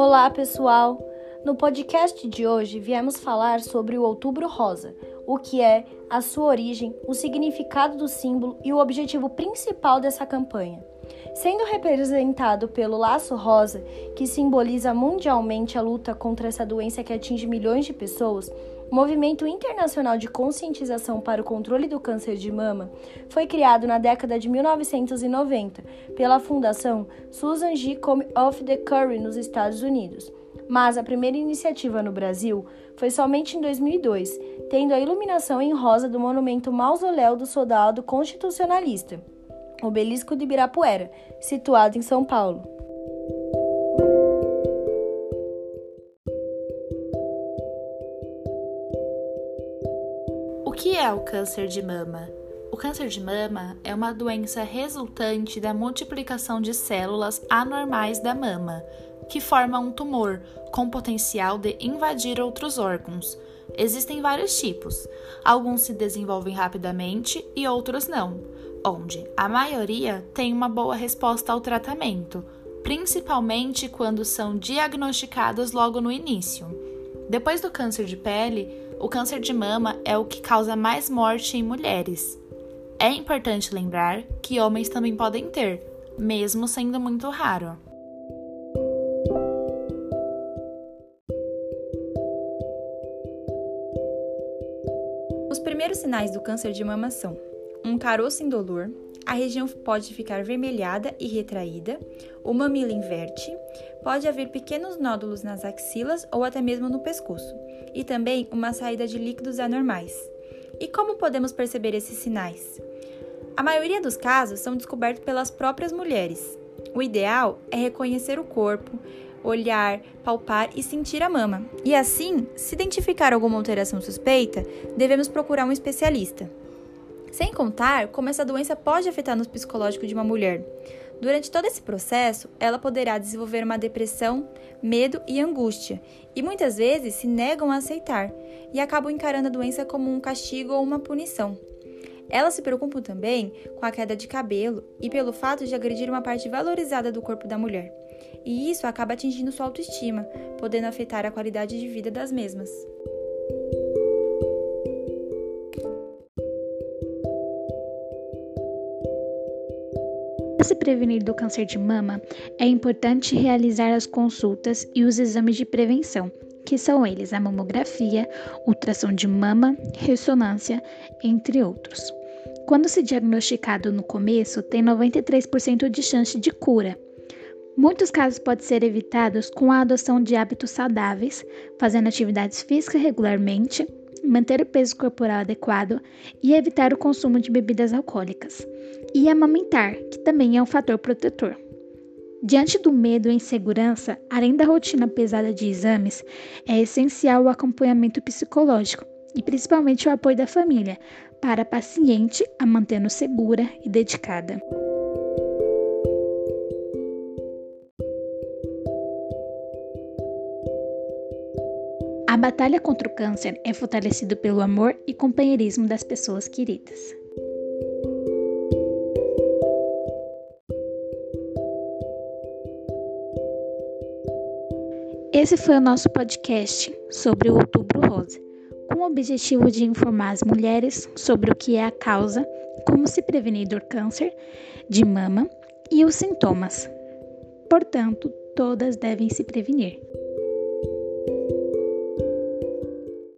Olá, pessoal! No podcast de hoje viemos falar sobre o Outubro Rosa, o que é, a sua origem, o significado do símbolo e o objetivo principal dessa campanha. Sendo representado pelo laço rosa, que simboliza mundialmente a luta contra essa doença que atinge milhões de pessoas, o Movimento Internacional de Conscientização para o Controle do Câncer de Mama foi criado na década de 1990 pela Fundação Susan G. Come of the Curry nos Estados Unidos. Mas a primeira iniciativa no Brasil foi somente em 2002, tendo a iluminação em rosa do monumento Mausoléu do Soldado Constitucionalista, Obelisco de Ibirapuera, situado em São Paulo. Que é o câncer de mama? O câncer de mama é uma doença resultante da multiplicação de células anormais da mama, que forma um tumor com potencial de invadir outros órgãos. Existem vários tipos. Alguns se desenvolvem rapidamente e outros não, onde a maioria tem uma boa resposta ao tratamento, principalmente quando são diagnosticados logo no início. Depois do câncer de pele, o câncer de mama é o que causa mais morte em mulheres. É importante lembrar que homens também podem ter, mesmo sendo muito raro. Os primeiros sinais do câncer de mama são um caroço indolor, a região pode ficar vermelhada e retraída, o mamilo inverte, pode haver pequenos nódulos nas axilas ou até mesmo no pescoço, e também uma saída de líquidos anormais. E como podemos perceber esses sinais? A maioria dos casos são descobertos pelas próprias mulheres. O ideal é reconhecer o corpo, olhar, palpar e sentir a mama. E assim, se identificar alguma alteração suspeita, devemos procurar um especialista. Sem contar como essa doença pode afetar no psicológico de uma mulher. Durante todo esse processo, ela poderá desenvolver uma depressão, medo e angústia, e muitas vezes se negam a aceitar e acabam encarando a doença como um castigo ou uma punição. Elas se preocupam também com a queda de cabelo e pelo fato de agredir uma parte valorizada do corpo da mulher. E isso acaba atingindo sua autoestima, podendo afetar a qualidade de vida das mesmas. Para se prevenir do câncer de mama, é importante realizar as consultas e os exames de prevenção, que são eles a mamografia, ultrassom de mama, ressonância, entre outros. Quando se diagnosticado no começo, tem 93% de chance de cura. Muitos casos podem ser evitados com a adoção de hábitos saudáveis, fazendo atividades físicas regularmente, manter o peso corporal adequado e evitar o consumo de bebidas alcoólicas. E amamentar, que também é um fator protetor. Diante do medo e insegurança, além da rotina pesada de exames, é essencial o acompanhamento psicológico e principalmente o apoio da família para a paciente a mantendo segura e dedicada. A batalha contra o câncer é fortalecida pelo amor e companheirismo das pessoas queridas. Esse foi o nosso podcast sobre o Outubro Rosa, com o objetivo de informar as mulheres sobre o que é a causa, como se prevenir do câncer de mama e os sintomas. Portanto, todas devem se prevenir.